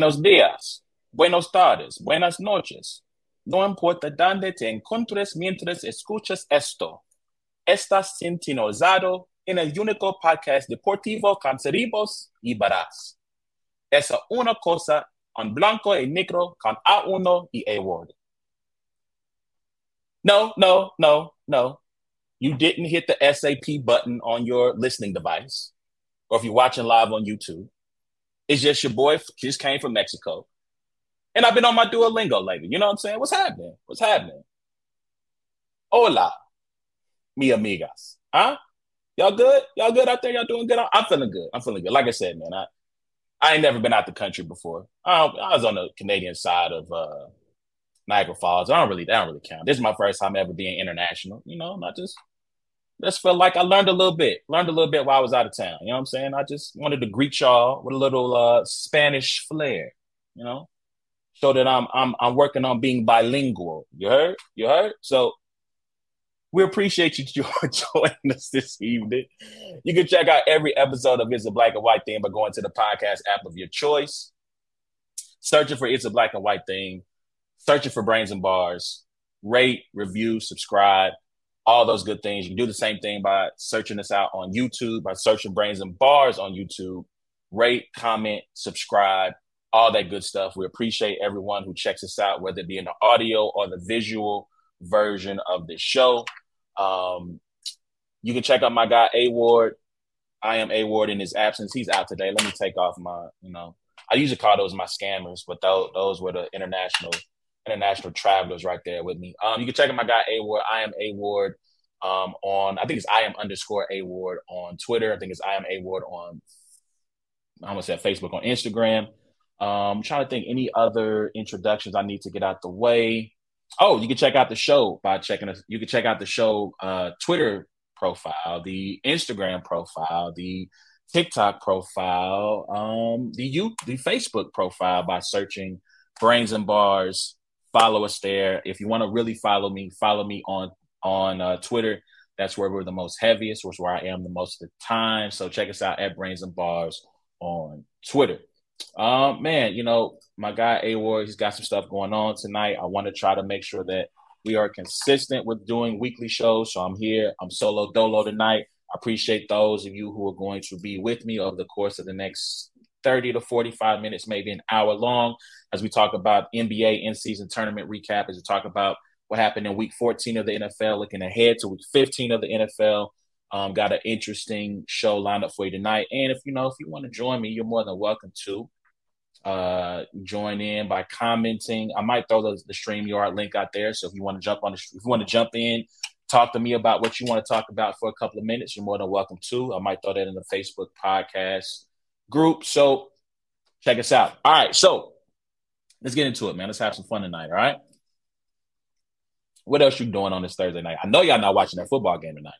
Buenos días, buenos tardes, buenas noches. No importa dónde te encuentres mientras escuchas esto. Estás sintonizado en el único podcast deportivo con Ceribos y Barás. Esa una cosa en blanco y negro con A1 y A Ward. No, no, no, no. You didn't hit the SAP button on your listening device, or if you're watching live on YouTube. It's just your boy just came from Mexico. And I've been on my Duolingo lately. You know what I'm saying? What's happening? What's happening? Hola, mi amigas. Huh? Y'all good? Y'all good out there? Y'all doing good? I'm feeling good. I'm feeling good. Like I said, man, I, I ain't never been out the country before. I, I was on the Canadian side of uh, Niagara Falls. I don't really, that don't really count. This is my first time ever being international. You know, not just just felt like I learned a little bit, learned a little bit while I was out of town. You know what I'm saying? I just wanted to greet y'all with a little uh, Spanish flair, you know, so that I'm I'm I'm working on being bilingual. You heard? You heard? So we appreciate you joining us this evening. You can check out every episode of It's a Black and White Thing by going to the podcast app of your choice, searching for It's a Black and White Thing, searching for Brains and Bars, rate, review, subscribe all those good things. You can do the same thing by searching us out on YouTube, by searching Brains and Bars on YouTube. Rate, comment, subscribe, all that good stuff. We appreciate everyone who checks us out, whether it be in the audio or the visual version of the show. Um, you can check out my guy A Ward. I am A Ward in his absence. He's out today. Let me take off my, you know, I usually call those my scammers, but those, those were the international international travelers right there with me. Um, you can check out my guy A Ward. I am A Ward um, on I think it's I am underscore A Ward on Twitter. I think it's I am A Ward on I almost said Facebook on Instagram. Um, I'm trying to think any other introductions I need to get out the way. Oh, you can check out the show by checking us. You can check out the show uh, Twitter profile, the Instagram profile, the TikTok profile, um, the you the Facebook profile by searching Brains and Bars follow us there. If you want to really follow me, follow me on on uh, Twitter. That's where we're the most heaviest, which is where I am the most of the time. So check us out at Brains and Bars on Twitter. Um, man, you know, my guy A Ward, he's got some stuff going on tonight. I want to try to make sure that we are consistent with doing weekly shows. So I'm here. I'm solo dolo tonight. I appreciate those of you who are going to be with me over the course of the next 30 to 45 minutes, maybe an hour long, as we talk about NBA in season tournament recap, as we talk about what happened in week 14 of the NFL, looking ahead to week 15 of the NFL. Um, got an interesting show lined up for you tonight. And if you know, if you want to join me, you're more than welcome to uh, join in by commenting. I might throw the, the StreamYard link out there. So if you want to jump on the, if you want to jump in, talk to me about what you want to talk about for a couple of minutes, you're more than welcome to. I might throw that in the Facebook podcast group. So check us out. All right. So let's get into it, man. Let's have some fun tonight. All right. What else you doing on this Thursday night? I know y'all not watching that football game tonight.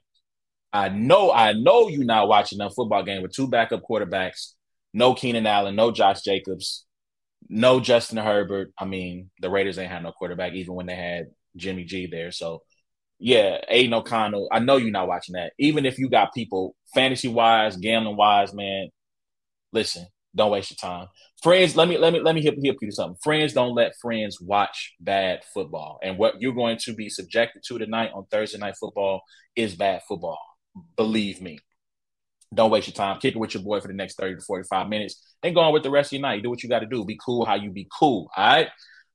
I know, I know you're not watching that football game with two backup quarterbacks, no Keenan Allen, no Josh Jacobs, no Justin Herbert. I mean, the Raiders ain't had no quarterback even when they had Jimmy G there. So yeah, Aidan O'Connell. I know you're not watching that. Even if you got people fantasy wise, gambling wise, man, listen, don't waste your time. Friends, let me let me let me hip, hip you to something. Friends don't let friends watch bad football. And what you're going to be subjected to tonight on Thursday night football is bad football. Believe me. Don't waste your time. Kick it with your boy for the next 30 to 45 minutes and go on with the rest of your night. Do what you got to do. Be cool how you be cool. All right.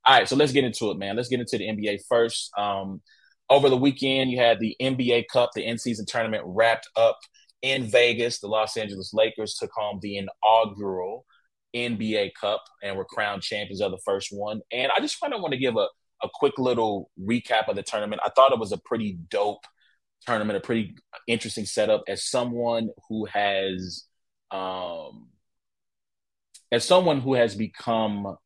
All right. So let's get into it, man. Let's get into the NBA first. Um, over the weekend, you had the NBA Cup, the in season tournament wrapped up in Vegas, the Los Angeles Lakers took home the inaugural NBA Cup and were crowned champions of the first one. And I just kind of want to give a, a quick little recap of the tournament. I thought it was a pretty dope tournament, a pretty interesting setup. As someone who has, um, as someone who has become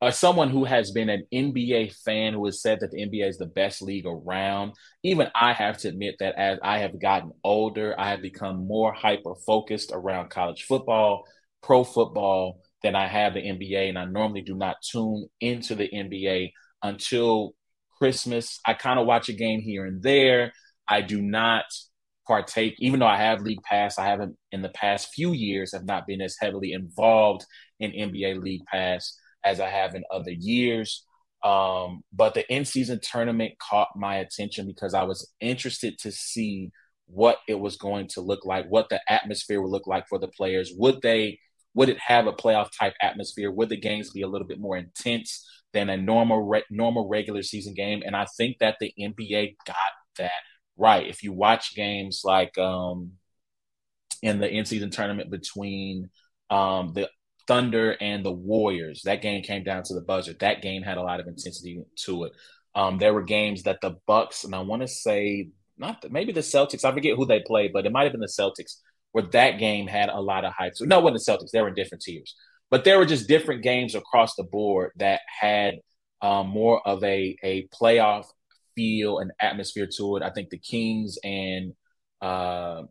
uh, someone who has been an NBA fan who has said that the NBA is the best league around, even I have to admit that as I have gotten older, I have become more hyper focused around college football, pro football than I have the NBA. And I normally do not tune into the NBA until Christmas. I kind of watch a game here and there. I do not partake, even though I have league pass, I haven't in the past few years have not been as heavily involved in NBA league pass as I have in other years. Um, but the in season tournament caught my attention because I was interested to see what it was going to look like, what the atmosphere would look like for the players. Would they, would it have a playoff type atmosphere? Would the games be a little bit more intense than a normal, re- normal regular season game? And I think that the NBA got that right. If you watch games like um, in the in season tournament between um, the Thunder and the Warriors. That game came down to the buzzer. That game had a lot of intensity to it. Um, there were games that the Bucks and I want to say not the, maybe the Celtics. I forget who they played, but it might have been the Celtics where that game had a lot of hype. So no, it wasn't the Celtics. They were in different tiers, but there were just different games across the board that had um, more of a a playoff feel and atmosphere to it. I think the Kings and uh,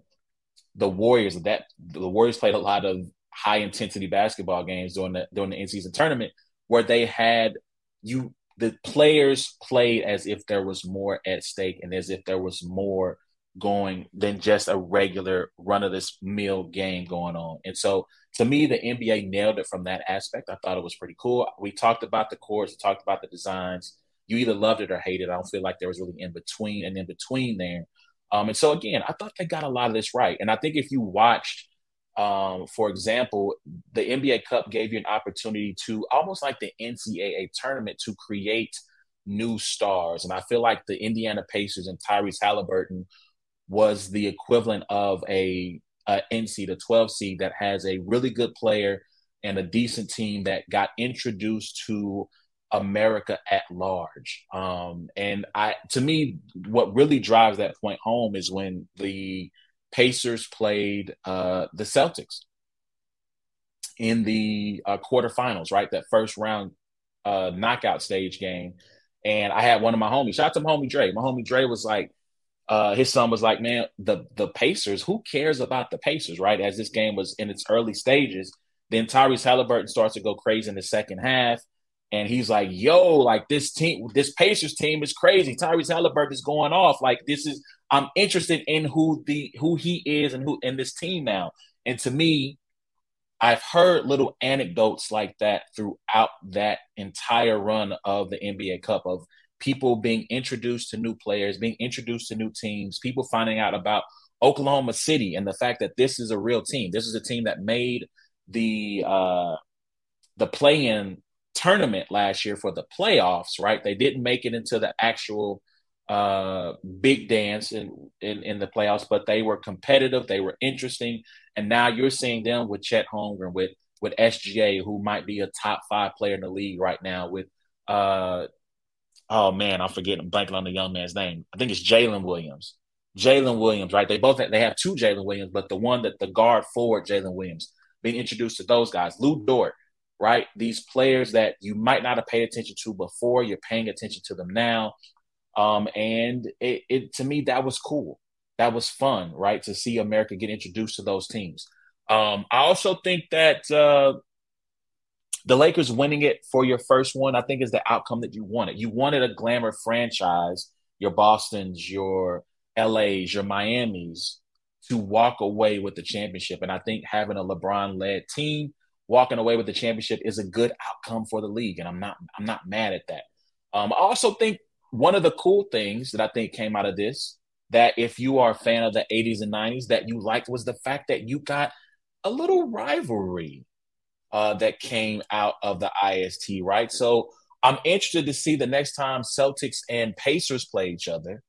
the Warriors that the Warriors played a lot of high intensity basketball games during the during the in season tournament where they had you the players played as if there was more at stake and as if there was more going than just a regular run of this mill game going on. And so to me, the NBA nailed it from that aspect. I thought it was pretty cool. We talked about the course, we talked about the designs. You either loved it or hated it. I don't feel like there was really in between and in between there. Um, and so again, I thought they got a lot of this right. And I think if you watched um, for example, the NBA Cup gave you an opportunity to almost like the NCAA tournament to create new stars. And I feel like the Indiana Pacers and Tyrese Halliburton was the equivalent of a, a NC, the 12 seed that has a really good player and a decent team that got introduced to America at large. Um, and I, to me, what really drives that point home is when the Pacers played uh, the Celtics in the uh, quarterfinals, right? That first round uh, knockout stage game. And I had one of my homies, shout out to my homie Dre. My homie Dre was like, uh, his son was like, man, the the Pacers, who cares about the Pacers, right? As this game was in its early stages, then Tyrese Halliburton starts to go crazy in the second half. And he's like, yo, like this team, this Pacers team is crazy. Tyrese Halliburton is going off. Like this is I'm interested in who the who he is and who in this team now. And to me, I've heard little anecdotes like that throughout that entire run of the NBA Cup of people being introduced to new players, being introduced to new teams, people finding out about Oklahoma City and the fact that this is a real team. This is a team that made the uh, the play-in tournament last year for the playoffs. Right, they didn't make it into the actual uh, big dance in, in, in the playoffs, but they were competitive, they were interesting, and now you're seeing them with Chet Holmgren, with with SGA, who might be a top five player in the league right now. With uh, oh man, I'm forgetting, I'm blanking on the young man's name. I think it's Jalen Williams. Jalen Williams, right? They both have, they have two Jalen Williams, but the one that the guard forward Jalen Williams being introduced to those guys, Lu Dort, right? These players that you might not have paid attention to before, you're paying attention to them now. Um, and it, it, to me that was cool. That was fun, right? To see America get introduced to those teams. Um, I also think that uh, the Lakers winning it for your first one, I think, is the outcome that you wanted. You wanted a glamour franchise, your Boston's, your LA's, your Miami's, to walk away with the championship. And I think having a LeBron led team walking away with the championship is a good outcome for the league. And I'm not I'm not mad at that. Um, I also think one of the cool things that I think came out of this that if you are a fan of the 80s and 90s that you liked was the fact that you got a little rivalry uh, that came out of the IST, right? So I'm interested to see the next time Celtics and Pacers play each other.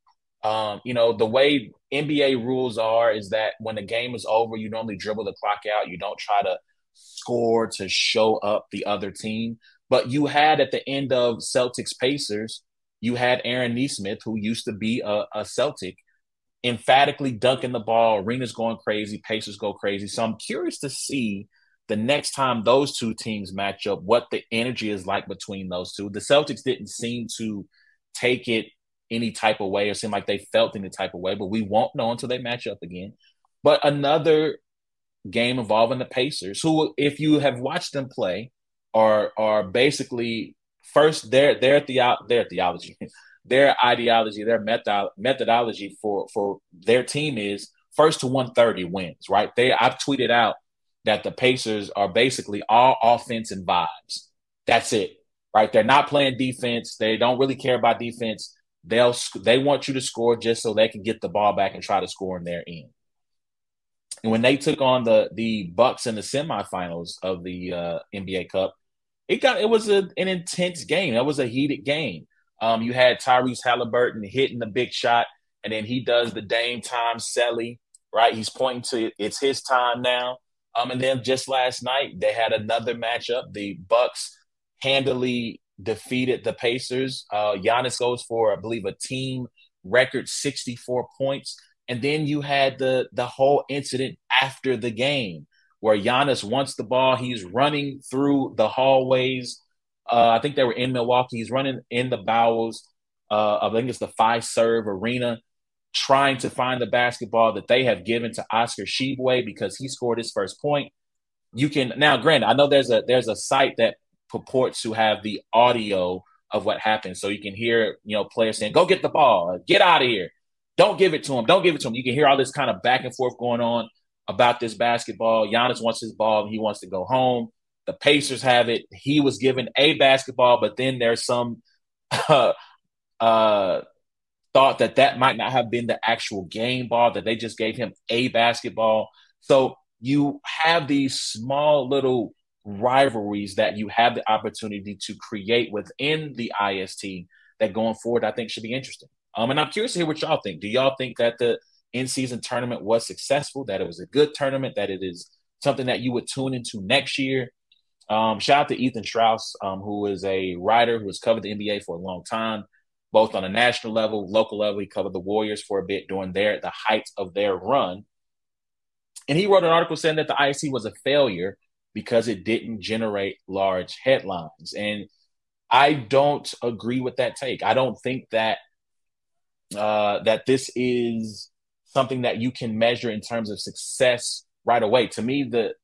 Um, you know, the way NBA rules are is that when the game is over, you normally dribble the clock out. You don't try to score to show up the other team. But you had at the end of Celtics Pacers, you had Aaron Nesmith, who used to be a, a Celtic, emphatically dunking the ball. Arenas going crazy, Pacers go crazy. So I'm curious to see the next time those two teams match up, what the energy is like between those two. The Celtics didn't seem to take it any type of way or seem like they felt any type of way, but we won't know until they match up again. But another game involving the Pacers, who, if you have watched them play, are are basically first their their theo- their theology, their ideology, their method methodology for for their team is first to 130 wins, right? They I've tweeted out that the Pacers are basically all offense and vibes. That's it, right? They're not playing defense. They don't really care about defense. They'll they want you to score just so they can get the ball back and try to score in their end. And when they took on the the Bucks in the semifinals of the uh, NBA Cup, it got it was a, an intense game. That was a heated game. Um, you had Tyrese Halliburton hitting the big shot, and then he does the Dame time Selly, right? He's pointing to it's his time now. Um, and then just last night they had another matchup. The Bucks handily defeated the Pacers. Uh, Giannis goes for, I believe, a team record 64 points. And then you had the the whole incident after the game where Giannis wants the ball. He's running through the hallways. Uh, I think they were in Milwaukee. He's running in the bowels. Uh, I think it's the Fiserv Arena, trying to find the basketball that they have given to Oscar Tshiebwe because he scored his first point. You can now, granted, I know there's a there's a site that purports to have the audio of what happened, so you can hear you know players saying, "Go get the ball, get out of here, don't give it to him, don't give it to him." You can hear all this kind of back and forth going on about this basketball. Giannis wants his ball and he wants to go home. The Pacers have it. He was given a basketball, but then there's some uh, uh, thought that that might not have been the actual game ball, that they just gave him a basketball. So you have these small little rivalries that you have the opportunity to create within the IST that going forward I think should be interesting. Um, and I'm curious to hear what y'all think. Do y'all think that the in season tournament was successful, that it was a good tournament, that it is something that you would tune into next year. Um, shout out to Ethan Strauss, um, who is a writer who has covered the NBA for a long time, both on a national level, local level. He covered the Warriors for a bit during their the height of their run. And he wrote an article saying that the IC was a failure because it didn't generate large headlines. And I don't agree with that take. I don't think that uh, that this is something that you can measure in terms of success right away. To me, the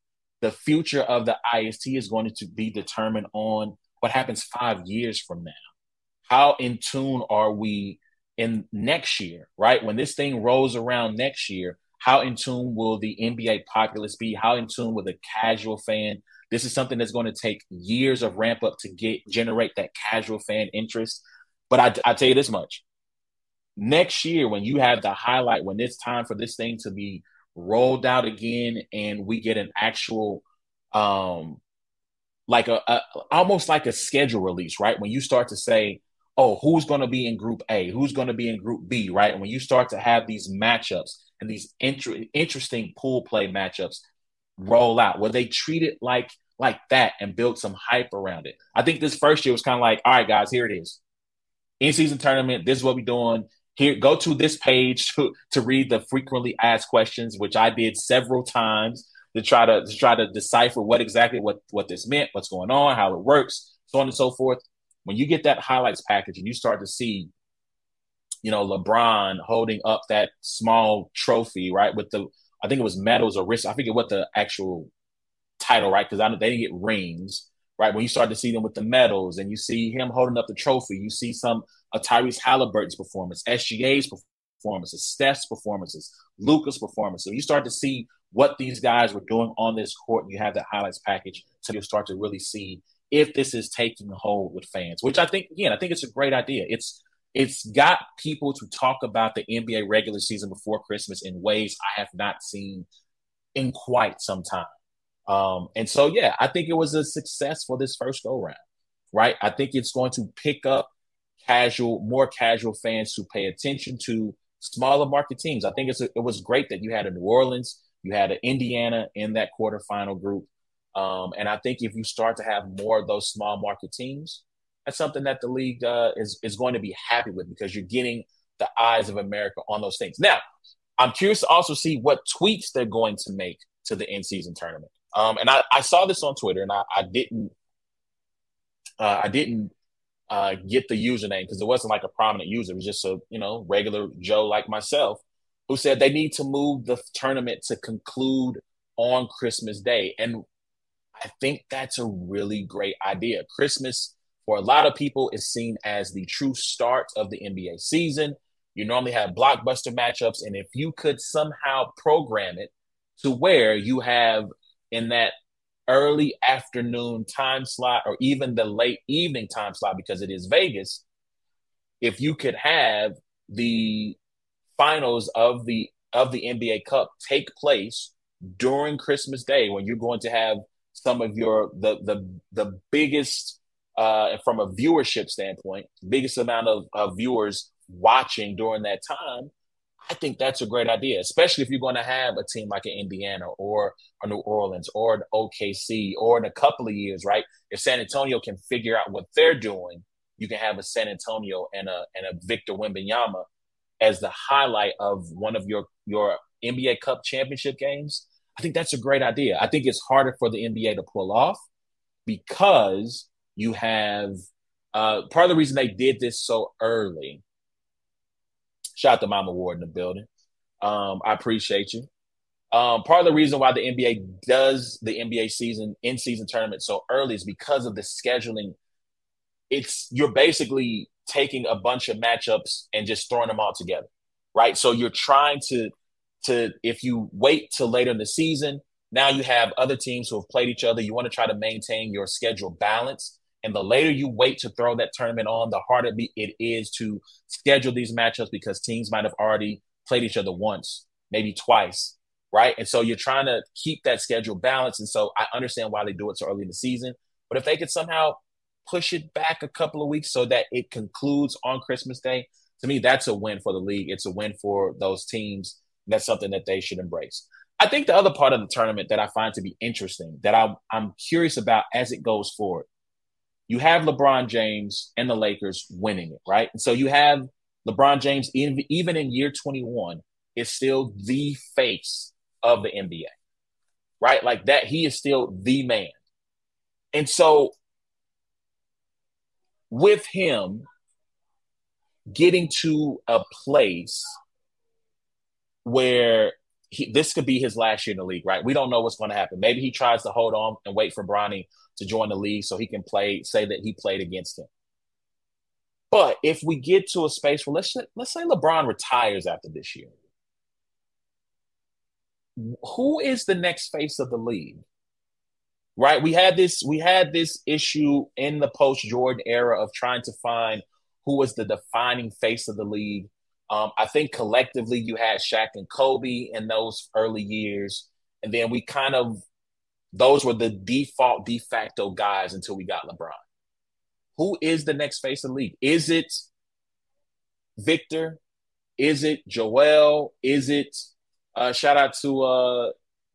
the future of the IST is going to be determined on what happens five years from now. How in tune are we in next year, right? When this thing rolls around next year, how in tune will the NBA populace be? How in tune will the casual fan? This is something that's going to take years of ramp up to get generate that casual fan interest. But I, I tell you this much: next year when you have the highlight when it's time for this thing to be rolled out again and we get an actual um like a, a almost like a schedule release right? When you start to say oh who's going to be in group a? Who's going to be in group b right? And when you start to have these matchups and these inter- interesting pool play matchups roll out where they treat it like like that and build some hype around it. I think this first year was kind of like all right guys here it is. In season tournament this is what we're doing here go to this page to, to read the frequently asked questions which i did several times to try to, to try to decipher what exactly what what this meant what's going on how it works so on and so forth when you get that highlights package and you start to see you know lebron holding up that small trophy right with the i think it was medals or wrist i forget what the actual title right because i know they didn't get rings right? When you start to see them with the medals and you see him holding up the trophy, you see some of Tyrese Halliburton's performance, SGA's performances, Steph's performances, Luka's performance. So you start to see what these guys were doing on this court, and you have that highlights package, so you'll start to really see if this is taking hold with fans. Which I think, again, I think it's a great idea. It's it's got people to talk about the NBA regular season before Christmas in ways I have not seen in quite some time. Um, and so, yeah, I think it was a success for this first go round, right? I think it's going to pick up casual, more casual fans who pay attention to smaller market teams. I think it's a, it was great that you had a New Orleans, you had an Indiana in that quarterfinal group. Um, and I think if you start to have more of those small market teams, that's something that the league uh, is is going to be happy with because you're getting the eyes of America on those things. Now, I'm curious to also see what tweaks they're going to make to the in season tournament. Um, and I, I saw this on Twitter, and I, I didn't uh, I didn't uh, get the username because it wasn't like a prominent user. It was just a you know regular Joe like myself who said they need to move the tournament to conclude on Christmas Day, and I think that's a really great idea. Christmas for a lot of people, is seen as the true start of the NBA season. You normally have blockbuster matchups, and if you could somehow program it to where you have in that early afternoon time slot or even the late evening time slot because it is Vegas, if you could have the finals of the of the NBA Cup take place during Christmas Day when you're going to have some of your the the the biggest uh, from a viewership standpoint, biggest amount of, of viewers watching during that time, I think that's a great idea, especially if you're going to have a team like an Indiana or a New Orleans or an OKC or in a couple of years, right? If San Antonio can figure out what they're doing, you can have a San Antonio and a and a Victor Wembanyama as the highlight of one of your your NBA Cup championship games. I think that's a great idea. I think it's harder for the NBA to pull off because you have uh, part of the reason they did this so early. Shout out to Mama Ward in the building. Um, I appreciate you. Um, part of the reason why the NBA does the NBA season in season tournament so early is because of the scheduling. It's you're basically taking a bunch of matchups and just throwing them all together, right? So you're trying to to if you wait till later in the season, now you have other teams who have played each other. You want to try to maintain your schedule balance. And the later you wait to throw that tournament on, the harder it is to schedule these matchups because teams might have already played each other once, maybe twice, right? And so you're trying to keep that schedule balanced. And so I understand why they do it so early in the season. But if they could somehow push it back a couple of weeks so that it concludes on Christmas Day, to me, that's a win for the league. It's a win for those teams. That's something that they should embrace. I think the other part of the tournament that I find to be interesting, that I'm, I'm curious about as it goes forward, you have LeBron James and the Lakers winning it, right? And so you have LeBron James, even, in year 21, is still the face of the NBA, right? Like that, he is still the man. And so with him getting to a place where he, this could be his last year in the league, right? We don't know what's going to happen. Maybe he tries to hold on and wait for Bronny to join the league so he can play, say that he played against him. But if we get to a space where let's let's say LeBron retires after this year, who is the next face of the league? Right? We had this we had this issue in the post Jordan era of trying to find who was the defining face of the league um, I think collectively you had Shaq and Kobe in those early years, and then we kind of those were the default de facto guys until we got LeBron. Who is the next face of the league? Is it Victor? Is it Joel? Is it uh, shout out to uh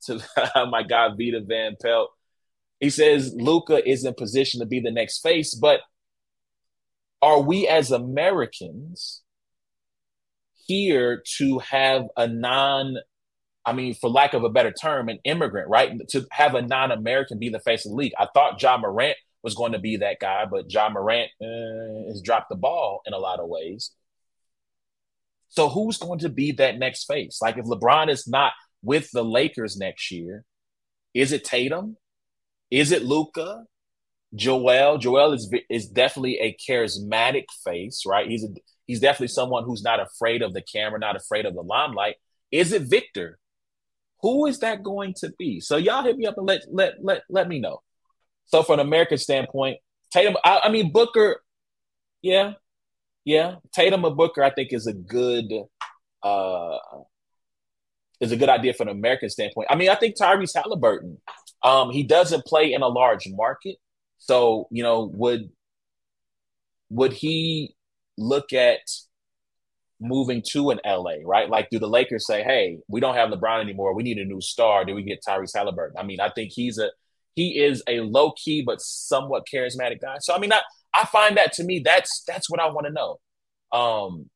to my guy Vita Van Pelt. He says Luka is in position to be the next face, but are we as Americans here to have a non I mean, for lack of a better term, an immigrant, right? To have a non-American be the face of the league. I thought Ja Morant was going to be that guy, but Ja Morant uh, has dropped the ball in a lot of ways. So who's going to be that next face? Like if LeBron is not with the Lakers next year, is it Tatum? Is it Luka? Joel? Joel is is definitely a charismatic face, right? He's a He's definitely someone who's not afraid of the camera, not afraid of the limelight. Is it Victor? Who is that going to be? So y'all hit me up and let let let let me know. So from an American standpoint, Tatum, I, I mean Booker, yeah, yeah, Tatum or Booker, I think is a good uh is a good idea from an American standpoint. I mean, I think Tyrese Halliburton, um, he doesn't play in a large market, so you know would would he look at moving to an LA, right? Like, do the Lakers say, "Hey, we don't have LeBron anymore. We need a new star. Do we get Tyrese Halliburton?" I mean, I think he's a he is a low key but somewhat charismatic guy. So, I mean, I I find that to me that's that's what I want to know. Um,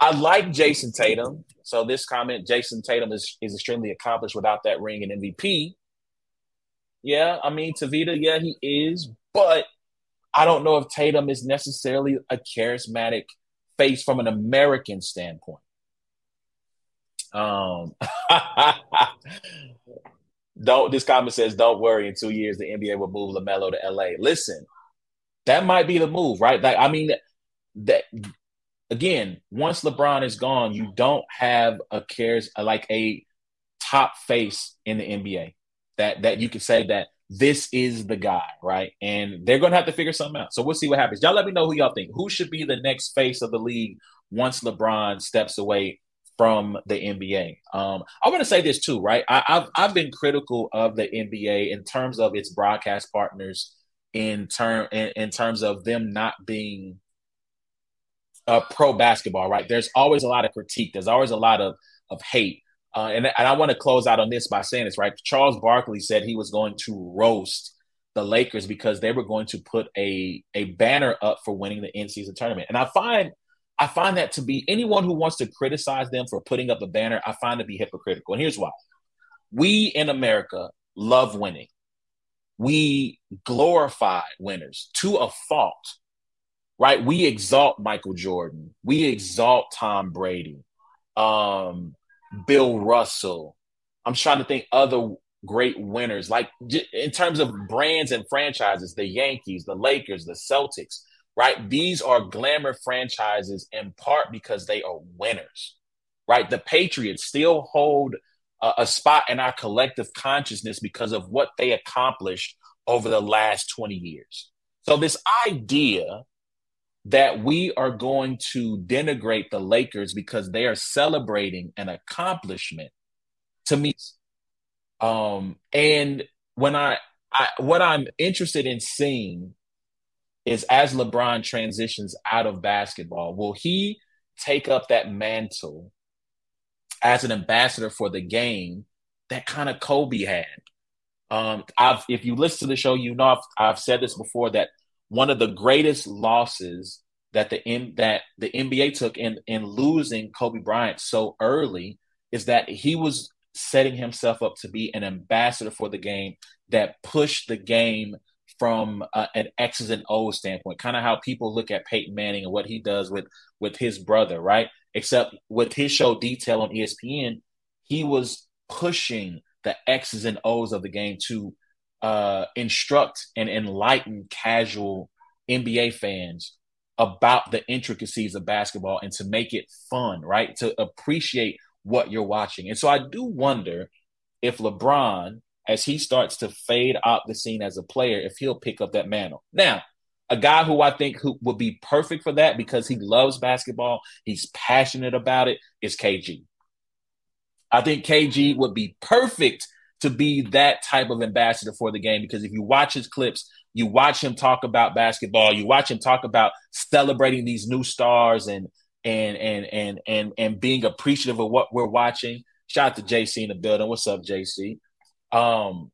I like Jayson Tatum. So this comment, Jayson Tatum is is extremely accomplished without that ring and MVP. Yeah, I mean, Tavita, yeah, he is, but I don't know if Tatum is necessarily a charismatic face from an American standpoint. Um, don't this comment says, "Don't worry. In two years, the NBA will move LaMelo to LA." Listen, that might be the move, right? Like, I mean, that again, once LeBron is gone, you don't have a cares like a top face in the NBA that that you can say that this is the guy, right? And they're going to have to figure something out. So we'll see what happens. Y'all let me know who y'all think. Who should be the next face of the league once LeBron steps away from the NBA? Um, I want to say this too, right? I, have I've been critical of the NBA in terms of its broadcast partners, in term in, in terms of them not being uh, pro basketball, right? There's always a lot of critique. There's always a lot of of hate. Uh, and, and I want to close out on this by saying this, right? Charles Barkley said he was going to roast the Lakers because they were going to put a a banner up for winning the in season tournament. And I find I find that to be anyone who wants to criticize them for putting up a banner, I find to be hypocritical. And here's why: we in America love winning. We glorify winners to a fault, right? We exalt Michael Jordan. We exalt Tom Brady. Um, Bill Russell. I'm trying to think other great winners, like in terms of brands and franchises, the Yankees, the Lakers, the Celtics, right? These are glamour franchises in part because they are winners, right? The Patriots still hold a, a spot in our collective consciousness because of what they accomplished over the last 20 years. So, this idea that we are going to denigrate the Lakers because they are celebrating an accomplishment to me. Um, and when I, I, what I'm interested in seeing is as LeBron transitions out of basketball, will he take up that mantle as an ambassador for the game that kind of Kobe had? Um, I've, if you listen to the show, you know I've, I've said this before that one of the greatest losses that the that the NBA took in in losing Kobe Bryant so early is that he was setting himself up to be an ambassador for the game that pushed the game from uh, an X's and O's standpoint, kind of how people look at Peyton Manning and what he does with with his brother, right? Except with his show Detail on ESPN, he was pushing the X's and O's of the game to uh, instruct and enlighten casual NBA fans about the intricacies of basketball and to make it fun, right? To appreciate what you're watching. And so I do wonder if LeBron, as he starts to fade out the scene as a player, if he'll pick up that mantle. Now, a guy who I think who would be perfect for that because he loves basketball, he's passionate about it, is KG. I think KG would be perfect to be that type of ambassador for the game because if you watch his clips, you watch him talk about basketball, you watch him talk about celebrating these new stars and and and and and and being appreciative of what we're watching. Shout out to JC in the building. What's up, JC? Um,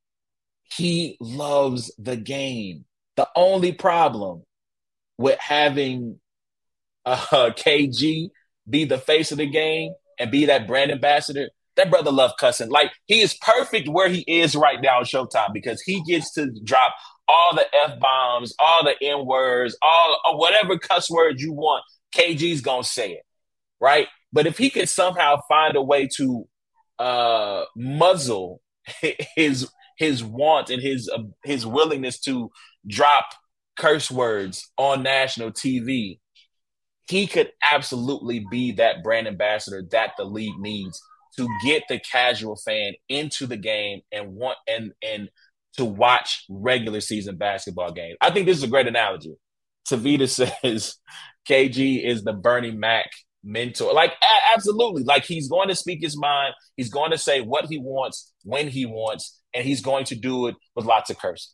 he loves the game. The only problem with having uh, KG be the face of the game and be that brand ambassador that brother love cussing. Like he is perfect where he is right now on Showtime because he gets to drop all the f bombs, all the n words, all whatever cuss words you want. KG's gonna say it, right? But if he could somehow find a way to uh, muzzle his his want and his uh, his willingness to drop curse words on national TV, he could absolutely be that brand ambassador that the league needs to get the casual fan into the game and want and and to watch regular season basketball games. I think this is a great analogy. Tavita says KG is the Bernie Mac mentor. Like a- absolutely. Like he's going to speak his mind. He's going to say what he wants when he wants, and he's going to do it with lots of cursing.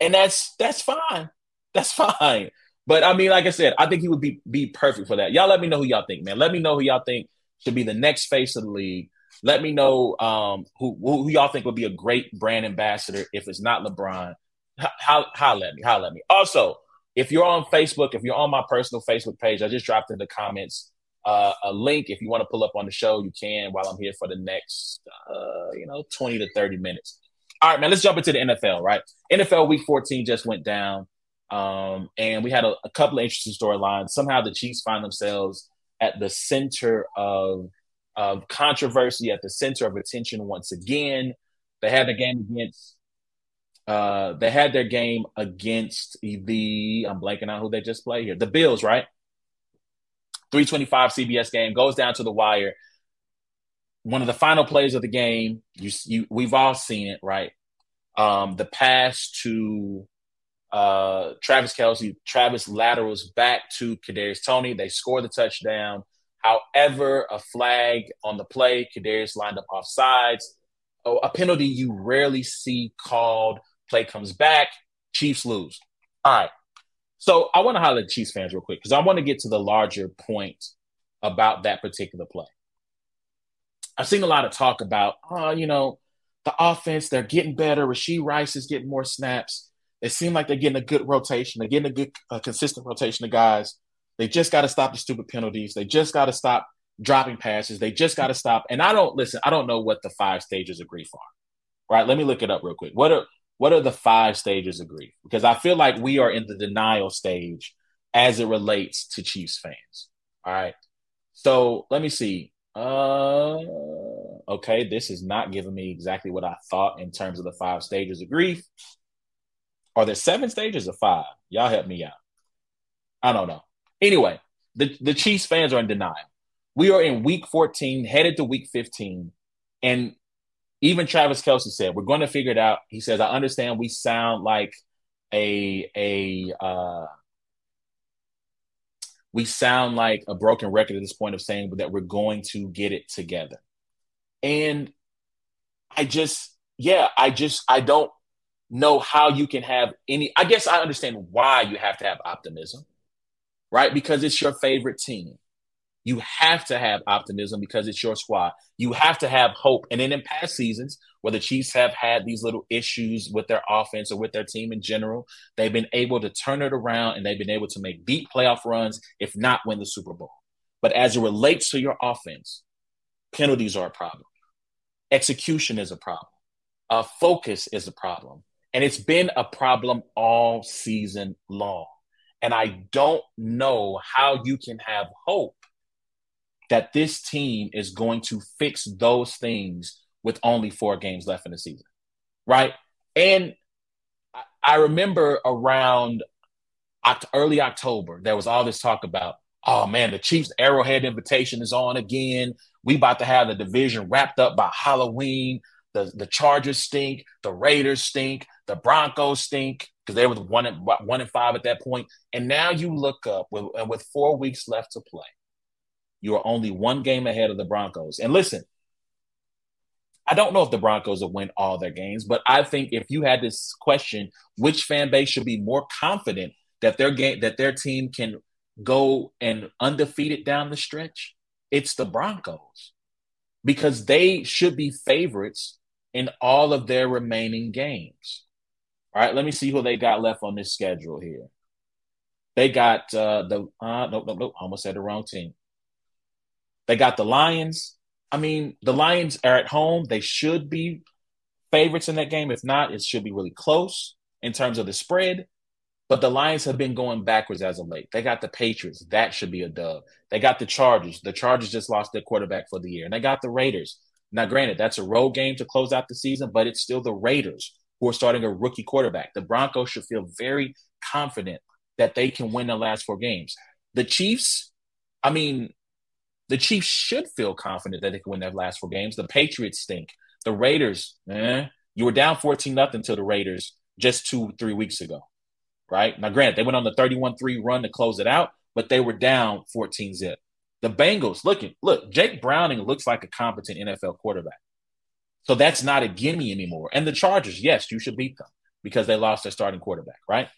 And that's that's fine. That's fine. But I mean, like I said, I think he would be be perfect for that. Y'all let me know who y'all think, man. Let me know who y'all think should be the next face of the league. Let me know um, who, who y'all think would be a great brand ambassador if it's not LeBron. How how let me how let me. Also, if you're on Facebook, if you're on my personal Facebook page, I just dropped in the comments uh, a link. If you want to pull up on the show, you can while I'm here for the next uh, you know 20 to 30 minutes. All right, man. Let's jump into the NFL. Right, NFL Week 14 just went down, um, and we had a, a couple of interesting storylines. Somehow the Chiefs find themselves at the center of of controversy, at the center of attention once again. They had a game against uh, they had their game against the I'm blanking on who they just played here. The Bills, right? 325 CBS game goes down to the wire. One of the final plays of the game, you, you we've all seen it, right? Um, the pass to uh, Travis Kelce, Travis laterals back to Kadarius Toney. They score the touchdown. However, a flag on the play, Kadarius lined up off sides. Oh, a penalty you rarely see called. Play comes back, Chiefs lose. All right. So I want to highlight Chiefs fans real quick because I want to get to the larger point about that particular play. I've seen a lot of talk about, oh, you know, the offense, they're getting better. Rashee Rice is getting more snaps. They seem like they're getting a good rotation. They're getting a good, uh, consistent rotation of guys. They just got to stop the stupid penalties. They just got to stop dropping passes. They just got to stop. And I don't listen. I don't know what the five stages of grief are. Right? Let me look it up real quick. What are what are the five stages of grief? Because I feel like we are in the denial stage as it relates to Chiefs fans. All right. So let me see. Uh, okay, this is not giving me exactly what I thought in terms of the five stages of grief. Are there seven stages of five? Y'all help me out. I don't know. Anyway, the, the Chiefs fans are in denial. We are in week 14, headed to week 15, and even Travis Kelce said, "We're going to figure it out." He says, "I understand we sound like a a uh, we sound like a broken record at this point of saying that we're going to get it together." And I just, yeah, I just, I don't know how you can have any. I guess I understand why you have to have optimism, right? Because it's your favorite team. You have to have optimism because it's your squad. You have to have hope. And then in past seasons, where the Chiefs have had these little issues with their offense or with their team in general, they've been able to turn it around and they've been able to make deep playoff runs, if not win the Super Bowl. But as it relates to your offense, penalties are a problem. Execution is a problem. Uh, focus is a problem. And it's been a problem all season long. And I don't know how you can have hope that this team is going to fix those things with only four games left in the season. Right. And I remember around early October, there was all this talk about, oh man, the Chiefs Arrowhead invitation is on again. We about to have the division wrapped up by Halloween. The, the Chargers stink. The Raiders stink. The Broncos stink because they were one and, one and five at that point. And now you look up with, with four weeks left to play you are only one game ahead of the Broncos. And listen, I don't know if the Broncos will win all their games, but I think if you had this question, which fan base should be more confident that their game that their team can go and undefeated down the stretch, it's the Broncos. Because they should be favorites in all of their remaining games. All right, let me see who they got left on this schedule here. They got uh the uh no no no almost said the wrong team. They got the Lions. I mean, the Lions are at home. They should be favorites in that game. If not, it should be really close in terms of the spread. But the Lions have been going backwards as of late. They got the Patriots. That should be a dub. They got the Chargers. The Chargers just lost their quarterback for the year. And they got the Raiders. Now, granted, that's a road game to close out the season, but it's still the Raiders who are starting a rookie quarterback. The Broncos should feel very confident that they can win the last four games. The Chiefs, I mean, the Chiefs should feel confident that they can win their last four games. The Patriots stink. The Raiders, eh, you were down 14 nothing to the Raiders just two, three weeks ago, right? Now, granted, they went on the 31 3 run to close it out, but they were down 14 zip. The Bengals, looking, look, Jake Browning looks like a competent NFL quarterback. So that's not a gimme anymore. And the Chargers, yes, you should beat them because they lost their starting quarterback, right?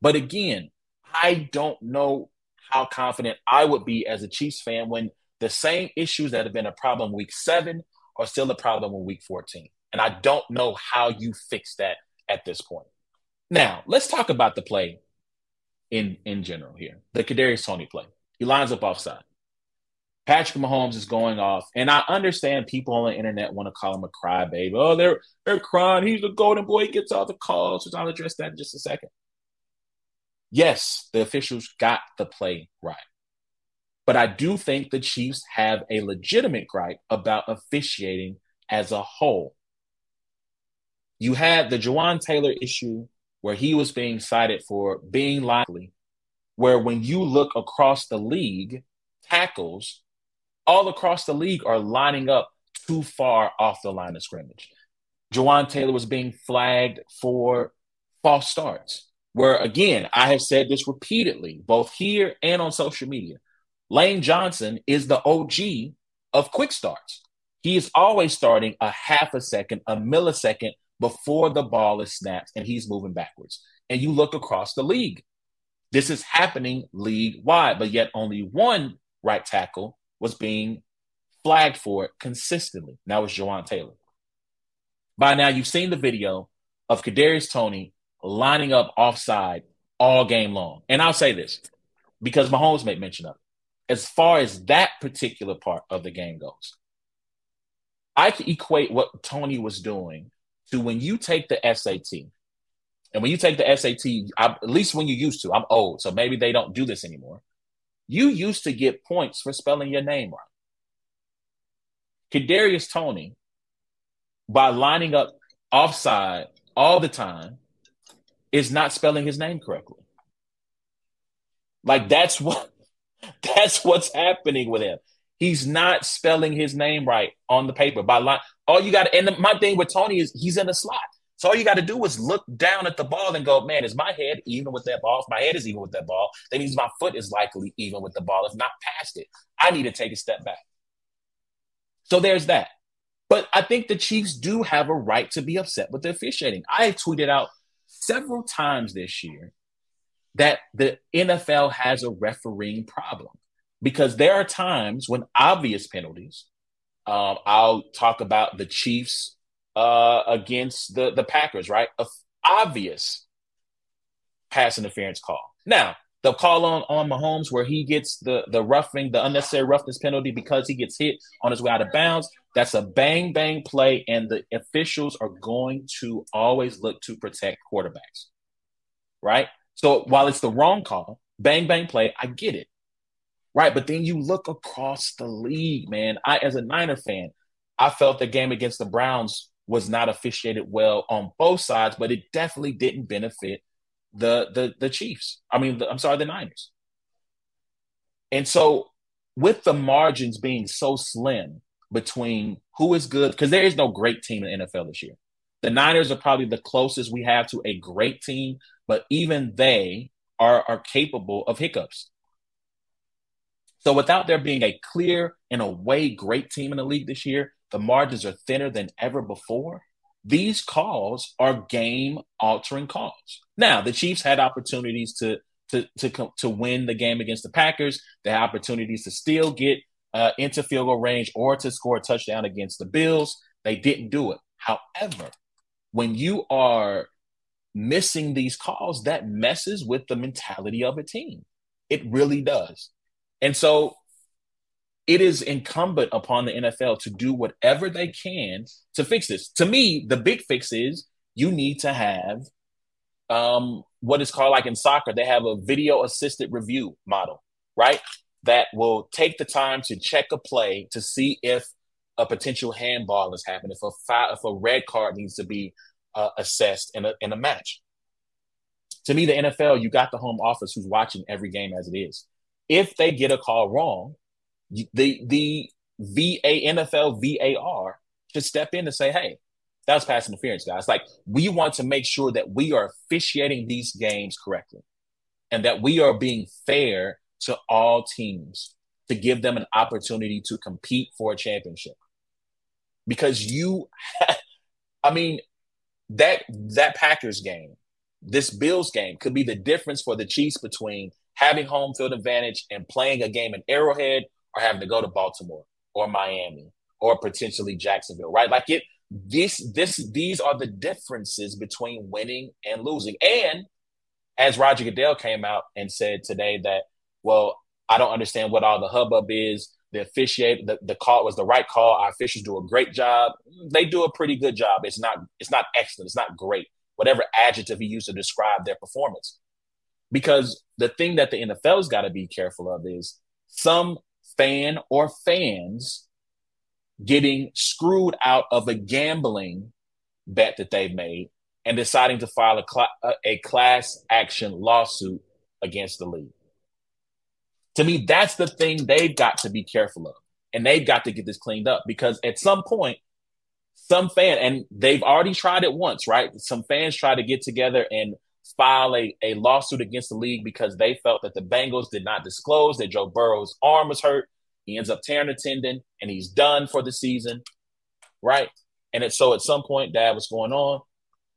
But again, I don't know how confident I would be as a Chiefs fan when the same issues that have been a problem week seven are still a problem in week 14. And I don't know how you fix that at this point. Now, let's talk about the play in, in general here. The Kadarius Toney play. He lines up offside. Patrick Mahomes is going off, and I understand people on the internet want to call him a crybaby. Oh, they're they're crying. He's the golden boy. He gets all the calls. So I'll address that in just a second yes, the officials got the play right. But I do think the Chiefs have a legitimate gripe about officiating as a whole. you had the Jawaan Taylor issue where he was being cited for being likely, where when you look across the league, tackles all across the league are lining up too far off the line of scrimmage. Jawaan Taylor was being flagged for false starts, where again, I have said this repeatedly, both here and on social media. Lane Johnson is the OG of quick starts. He is always starting a half a second, a millisecond before the ball is snapped and he's moving backwards. And you look across the league. This is happening league wide, but yet only one right tackle was being flagged for it consistently. That was Jawaan Taylor. By now, you've seen the video of Kadarius Toney lining up offside all game long. And I'll say this because Mahomes made mention of it. As far as that particular part of the game goes, I can equate what Toney was doing to when you take the SAT. And when you take the SAT, I, at least when you used to, I'm old, so maybe they don't do this anymore. You used to get points for spelling your name right. Kadarius Toney, by lining up offside all the time, is not spelling his name correctly. Like that's what that's what's happening with him. He's not spelling his name right on the paper by line. All you got, and the, my thing with Toney is he's in the slot. So all you got to do is look down at the ball and go, man, is my head even with that ball? If my head is even with that ball, that means my foot is likely even with the ball. If not past it, I need to take a step back. So there's that. But I think the Chiefs do have a right to be upset with the officiating. I tweeted out several times this year that the NFL has a refereeing problem because there are times when obvious penalties. Um, I'll talk about the Chiefs uh, against the the Packers, right? Obvious pass interference call. Now, the call on on Mahomes where he gets the the roughing, the unnecessary roughness penalty because he gets hit on his way out of bounds. That's a bang bang play, and the officials are going to always look to protect quarterbacks, right? So while it's the wrong call, bang bang play, I get it, right? But then you look across the league, man. I as a Niner fan, I felt the game against the Browns was not officiated well on both sides, but it definitely didn't benefit the the the Chiefs. I mean, the, I'm sorry, the Niners. And so, with the margins being so slim between who is good, because there is no great team in the NFL this year. The Niners are probably the closest we have to a great team, but even they are are capable of hiccups. So, without there being a clear, and a way, great team in the league this year, the margins are thinner than ever before. These calls are game altering calls. Now, the Chiefs had opportunities to to to to win the game against the Packers. They had opportunities to still get uh, into field goal range or to score a touchdown against the Bills. They didn't do it. However, when you are missing these calls, that messes with the mentality of a team. It really does. And so it is incumbent upon the NFL to do whatever they can to fix this. To me, the big fix is you need to have um, what is called like in soccer, they have a video assisted review model, right? That will take the time to check a play to see if a potential handball is happening, if a if a red card needs to be uh, assessed in a in a match. To me, the NFL, you got the home office who's watching every game as it is. If they get a call wrong, the the VA NFL VAR should step in and say, "Hey, that was pass interference, guys. Like we want to make sure that we are officiating these games correctly, and that we are being fair to all teams to give them an opportunity to compete for a championship. Because you, I mean, that that Packers game, this Bills game could be the difference for the Chiefs between having home field advantage and playing a game in Arrowhead or having to go to Baltimore or Miami or potentially Jacksonville, right? Like it this this these are the differences between winning and losing. And as Roger Goodell came out and said today that, well, I don't understand what all the hubbub is. The officiate the, the call was the right call. Our officials do a great job. They do a pretty good job. It's not it's not excellent. It's not great. Whatever adjective he used to describe their performance. Because the thing that the NFL's got to be careful of is some fan or fans getting screwed out of a gambling bet that they've made and deciding to file a, cl- uh, a class action lawsuit against the league. To me, that's the thing they've got to be careful of. And they've got to get this cleaned up because at some point, some fan, and they've already tried it once, right? Some fans try to get together and file a, a lawsuit against the league because they felt that the Bengals did not disclose that Joe Burrow's arm was hurt. He ends up tearing a tendon and he's done for the season, right? And it, so at some point, Dad, what's going on?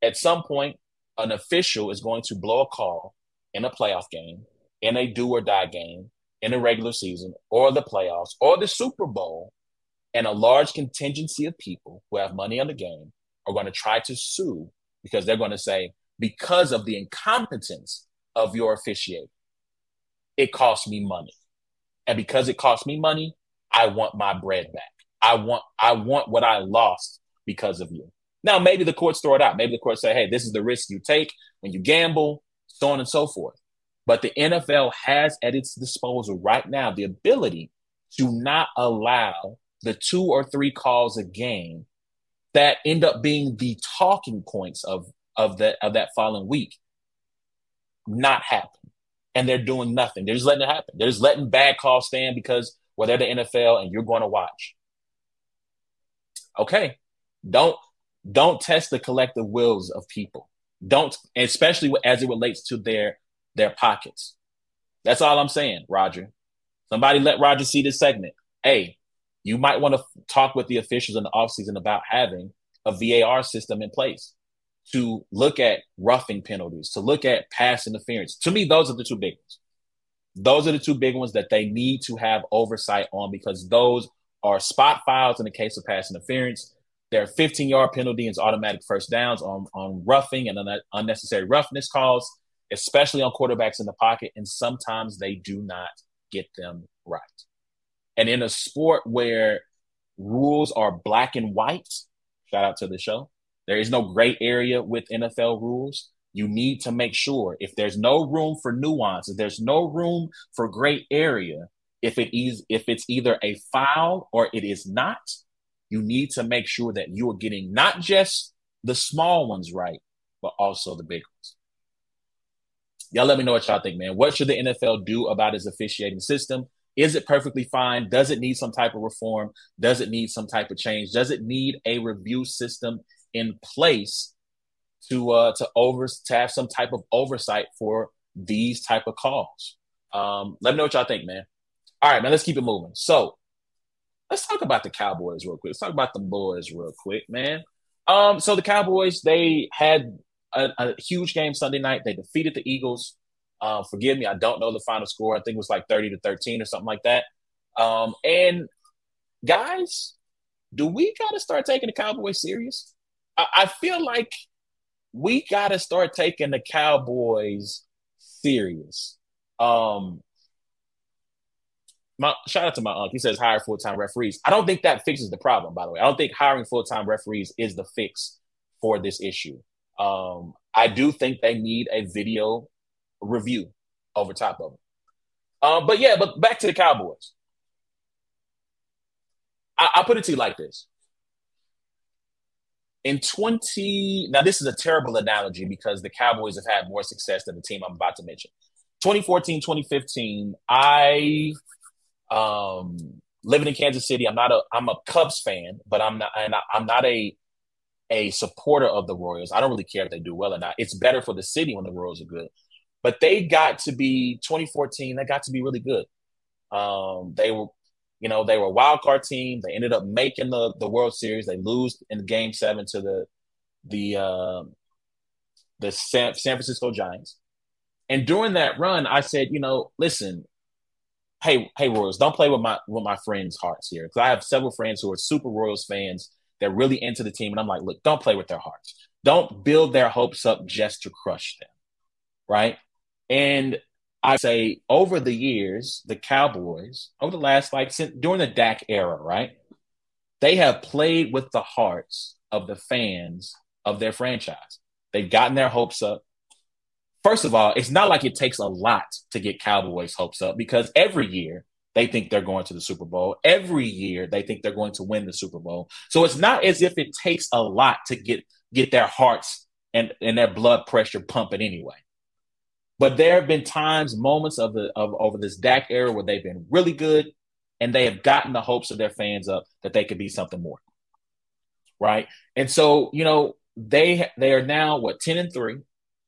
At some point, an official is going to blow a call in a playoff game, in a do or die game, in a regular season, or the playoffs, or the Super Bowl, and a large contingency of people who have money on the game are going to try to sue because they're going to say, because of the incompetence of your officiating, it costs me money. And because it costs me money, I want my bread back. I want I want what I lost because of you. Now maybe the courts throw it out. Maybe the courts say, hey, this is the risk you take when you gamble, so on and so forth. But the NFL has at its disposal right now the ability to not allow the two or three calls a game that end up being the talking points of of that of that following week not happen. And they're doing nothing. They're just letting it happen. They're just letting bad calls stand because well, they're the NFL and you're going to watch. Okay. Don't don't test the collective wills of people. Don't especially as it relates to their their pockets. That's all I'm saying, Roger. Somebody let Roger see this segment. Hey, you might want to talk with the officials in the offseason about having a VAR system in place to look at roughing penalties, to look at pass interference. To me, those are the two big ones. Those are the two big ones that they need to have oversight on because those are spot fouls in the case of pass interference. There are 15 yard penalty automatic first downs on, on roughing and unnecessary roughness calls, especially on quarterbacks in the pocket. And sometimes they do not get them right. And in a sport where rules are black and white, shout out to the show, there is no gray area with NFL rules. You need to make sure if there's no room for nuance, if there's no room for gray area, if it is if it's either a foul or it is not, you need to make sure that you are getting not just the small ones right, but also the big ones. Y'all let me know what y'all think, man. What should the NFL do about its officiating system? Is it perfectly fine? Does it need some type of reform? Does it need some type of change? Does it need a review system in place to uh to over to have some type of oversight for these type of calls. Um, let me know what y'all think, man. All right, man, let's keep it moving. So let's talk about the Cowboys real quick. Let's talk about the boys real quick, man. Um, so the Cowboys, they had a, a huge game Sunday night. They defeated the Eagles. Uh, forgive me, I don't know the final score. I think it was like 30 to 13 or something like that. Um, and guys, do we got to start taking the Cowboys serious? I, feel like we got to start taking the Cowboys serious. Um, my shout out to my uncle. He says hire full time referees. I don't think that fixes the problem. By the way, I don't think hiring full time referees is the fix for this issue. Um, I do think they need a video review over top of it. Um, but yeah, but back to the Cowboys. I, I'll put it to you like this: in 20 now this is a terrible analogy because the cowboys have had more success than the team i'm about to mention. 2014 2015 i um living in kansas city i'm not a i'm a cubs fan but i'm not and I, i'm not a a supporter of the royals. I don't really care if they do well or not. It's better for the city when the royals are good. But they got to be 2014 they got to be really good. Um they were you know, they were a wild card team. They ended up making the the World Series. They lose in Game Seven to the the uh, the San, San Francisco Giants. And during that run, I said, you know, listen, hey, hey, Royals, don't play with my with my friends' hearts here, because I have several friends who are super Royals fans. They're really into the team, and I'm like, look, don't play with their hearts. Don't build their hopes up just to crush them, right? And I say over the years, the Cowboys, over the last like since during the Dak era, right? They have played with the hearts of the fans of their franchise. They've gotten their hopes up. First of all, it's not like it takes a lot to get Cowboys' hopes up because every year they think they're going to the Super Bowl. Every year they think they're going to win the Super Bowl. So it's not as if it takes a lot to get get their hearts and, and their blood pressure pumping anyway. But there have been times, moments of the of over this Dak era where they've been really good and they have gotten the hopes of their fans up that they could be something more. Right. And so, you know, they they are now what 10 and 3.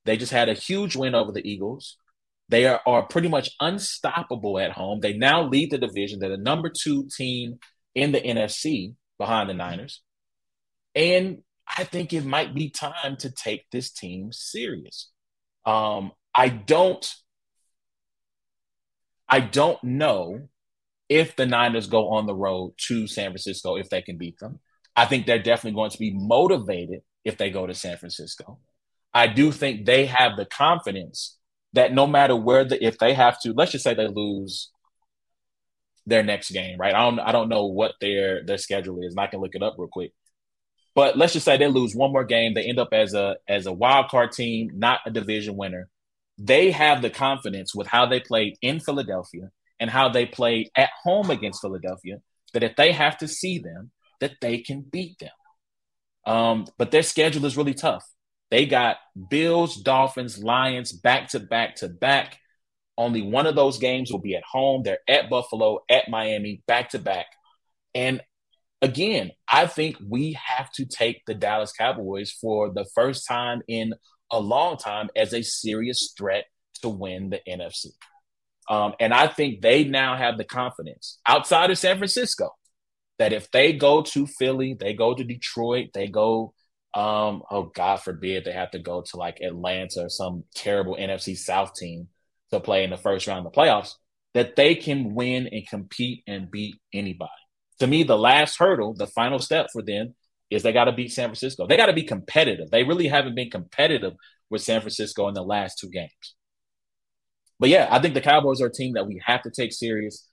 They just had a huge win over the Eagles. They are, are pretty much unstoppable at home. They now lead the division. They're the number two team in the NFC behind the Niners. And I think it might be time to take this team serious. Um, I don't I don't know if the Niners go on the road to San Francisco if they can beat them. I think they're definitely going to be motivated if they go to San Francisco. I do think they have the confidence that no matter where the if they have to, let's just say they lose their next game, right? I don't I don't know what their their schedule is, and I can look it up real quick. But let's just say they lose one more game, they end up as a as a wild card team, not a division winner. They have the confidence with how they played in Philadelphia and how they played at home against Philadelphia that if they have to see them, that they can beat them. Um, but their schedule is really tough. They got Bills, Dolphins, Lions back to back to back. Only one of those games will be at home. They're at Buffalo, at Miami, back to back. And again, I think we have to take the Dallas Cowboys for the first time in a long time as a serious threat to win the NFC. Um, and I think they now have the confidence outside of San Francisco that if they go to Philly, they go to Detroit, they go, um, oh God forbid, they have to go to like Atlanta or some terrible NFC South team to play in the first round of the playoffs, that they can win and compete and beat anybody to me, the last hurdle, the final step for them is they got to beat San Francisco. They got to be competitive. They really haven't been competitive with San Francisco in the last two games. But yeah, I think the Cowboys are a team that we have to take serious.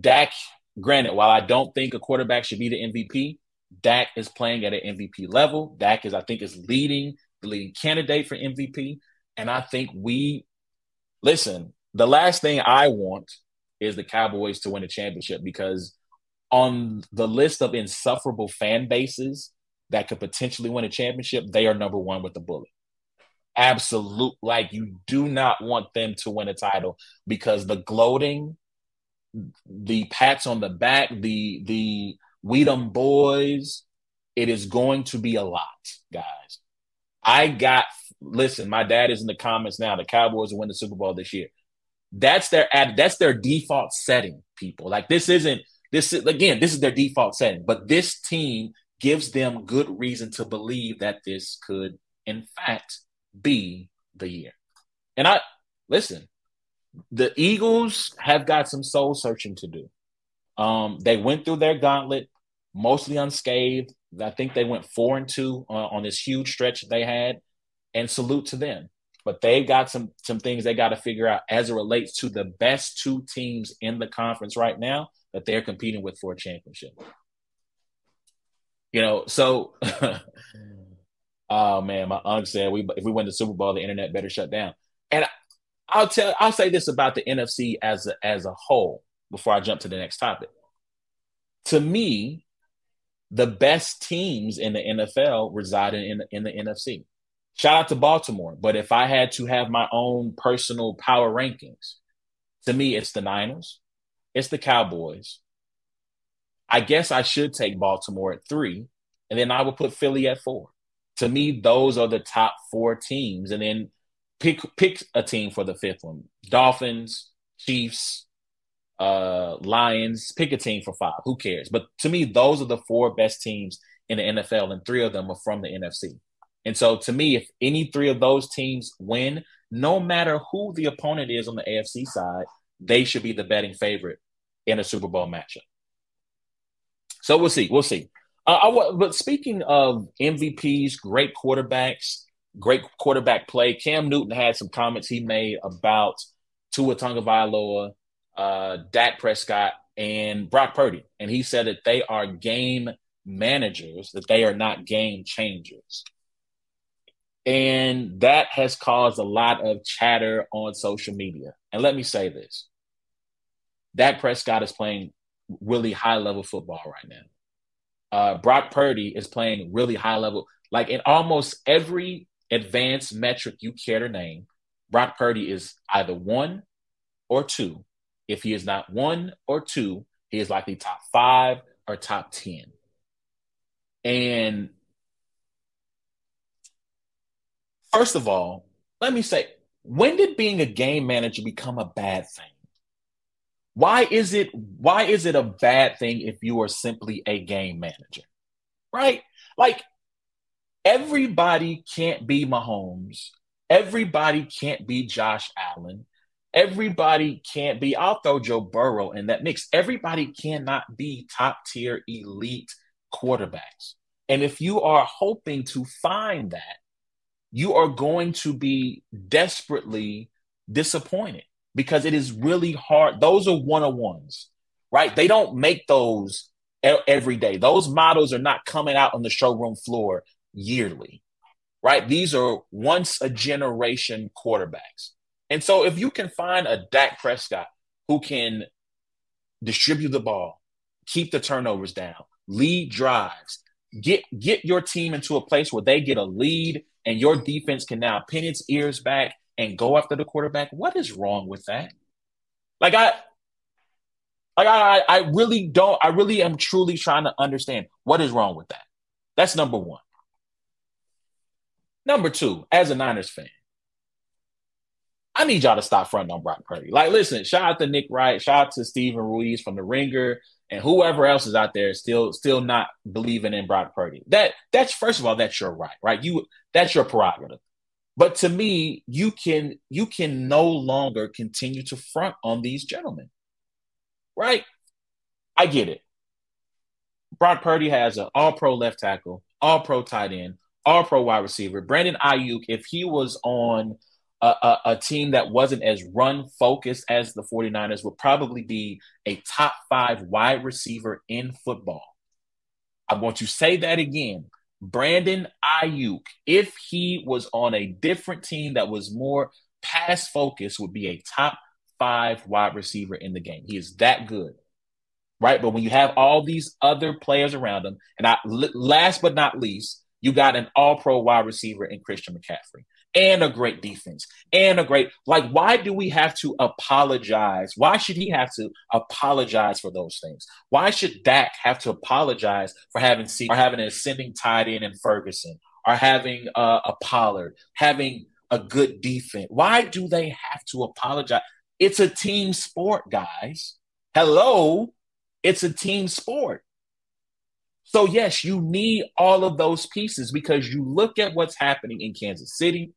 Dak, granted, while I don't think a quarterback should be the MVP, Dak is playing at an MVP level. Dak is, I think, is leading the leading candidate for MVP. And I think we listen, the last thing I want is the Cowboys to win a championship because on the list of insufferable fan bases that could potentially win a championship, they are number one with the bullet. Absolute, like you do not want them to win a title because the gloating, the pats on the back, the the Weedham boys, it is going to be a lot, guys. I got listen. My dad is in the comments now. The Cowboys will win the Super Bowl this year. That's their ad, that's their default setting, people. Like this isn't this is again, this is their default setting, but this team gives them good reason to believe that this could, in fact, be the year. And I listen, the Eagles have got some soul searching to do. Um, they went through their gauntlet mostly unscathed. I think they went four and two uh, on this huge stretch they had, and salute to them. But they've got some some things they got to figure out as it relates to the best two teams in the conference right now that they're competing with for a championship. You know, so oh man, my uncle said we if we win the Super Bowl, the internet better shut down. And I'll tell I'll say this about the NFC as a, as a whole before I jump to the next topic. To me, the best teams in the NFL reside in, in the NFC. Shout out to Baltimore, but if I had to have my own personal power rankings, to me it's the Niners, it's the Cowboys. I guess I should take Baltimore at three, and then I would put Philly at four. To me, those are the top four teams, and then pick pick a team for the fifth one: Dolphins, Chiefs, uh, Lions. Pick a team for five. Who cares? But to me, those are the four best teams in the NFL, and three of them are from the NFC. And so, to me, if any three of those teams win, no matter who the opponent is on the AFC side, they should be the betting favorite in a Super Bowl matchup. So we'll see. We'll see. Uh, but speaking of MVPs, great quarterbacks, great quarterback play, Cam Newton had some comments he made about Tua Tagovailoa, uh, Dak Prescott, and Brock Purdy, and he said that they are game managers, that they are not game changers. And that has caused a lot of chatter on social media. And let me say this Dak Prescott is playing really high level football right now. Uh, Brock Purdy is playing really high level. Like in almost every advanced metric you care to name, Brock Purdy is either one or two. If he is not one or two, he is likely top five or top 10. And first of all, let me say, when did being a game manager become a bad thing? Why is it why is it a bad thing if you are simply a game manager? Right? Like everybody can't be Mahomes. Everybody can't be Josh Allen. Everybody can't be, I'll throw Joe Burrow in that mix. Everybody cannot be top tier elite quarterbacks. And if you are hoping to find that, you are going to be desperately disappointed because it is really hard. Those are one on ones, right? They don't make those every day. Those models are not coming out on the showroom floor yearly, right? These are once a generation quarterbacks. And so if you can find a Dak Prescott who can distribute the ball, keep the turnovers down, lead drives, get get your team into a place where they get a lead and your defense can now pin its ears back and go after the quarterback. What is wrong with that? Like I like I I really don't I really am truly trying to understand what is wrong with that. That's number 1. Number 2, as a Niners fan, I need y'all to stop fronting on Brock Purdy. Like, listen, shout out to Nick Wright, shout out to Steven Ruiz from the Ringer, and whoever else is out there still still not believing in Brock Purdy. That that's first of all, that's your right, right? You that's your prerogative. But to me, you can you can no longer continue to front on these gentlemen. Right? I get it. Brock Purdy has an all pro left tackle, all pro tight end, all pro wide receiver. Brandon Aiyuk, if he was on a, a, a, team that wasn't as run focused as the 49ers would probably be a top five wide receiver in football. I want you to say that again. Brandon Aiyuk, if he was on a different team that was more pass focused, would be a top five wide receiver in the game. He is that good. Right. But when you have all these other players around him, and I, last but not least, you got an all pro wide receiver in Christian McCaffrey and a great defense and a great like why do we have to apologize? Why should he have to apologize for those things? Why should Dak have to apologize for having C or having an ascending tight end in Ferguson or having uh, a Pollard having a good defense? Why do they have to apologize? It's a team sport guys. Hello? It's a team sport. So, yes, you need all of those pieces because you look at what's happening in Kansas City,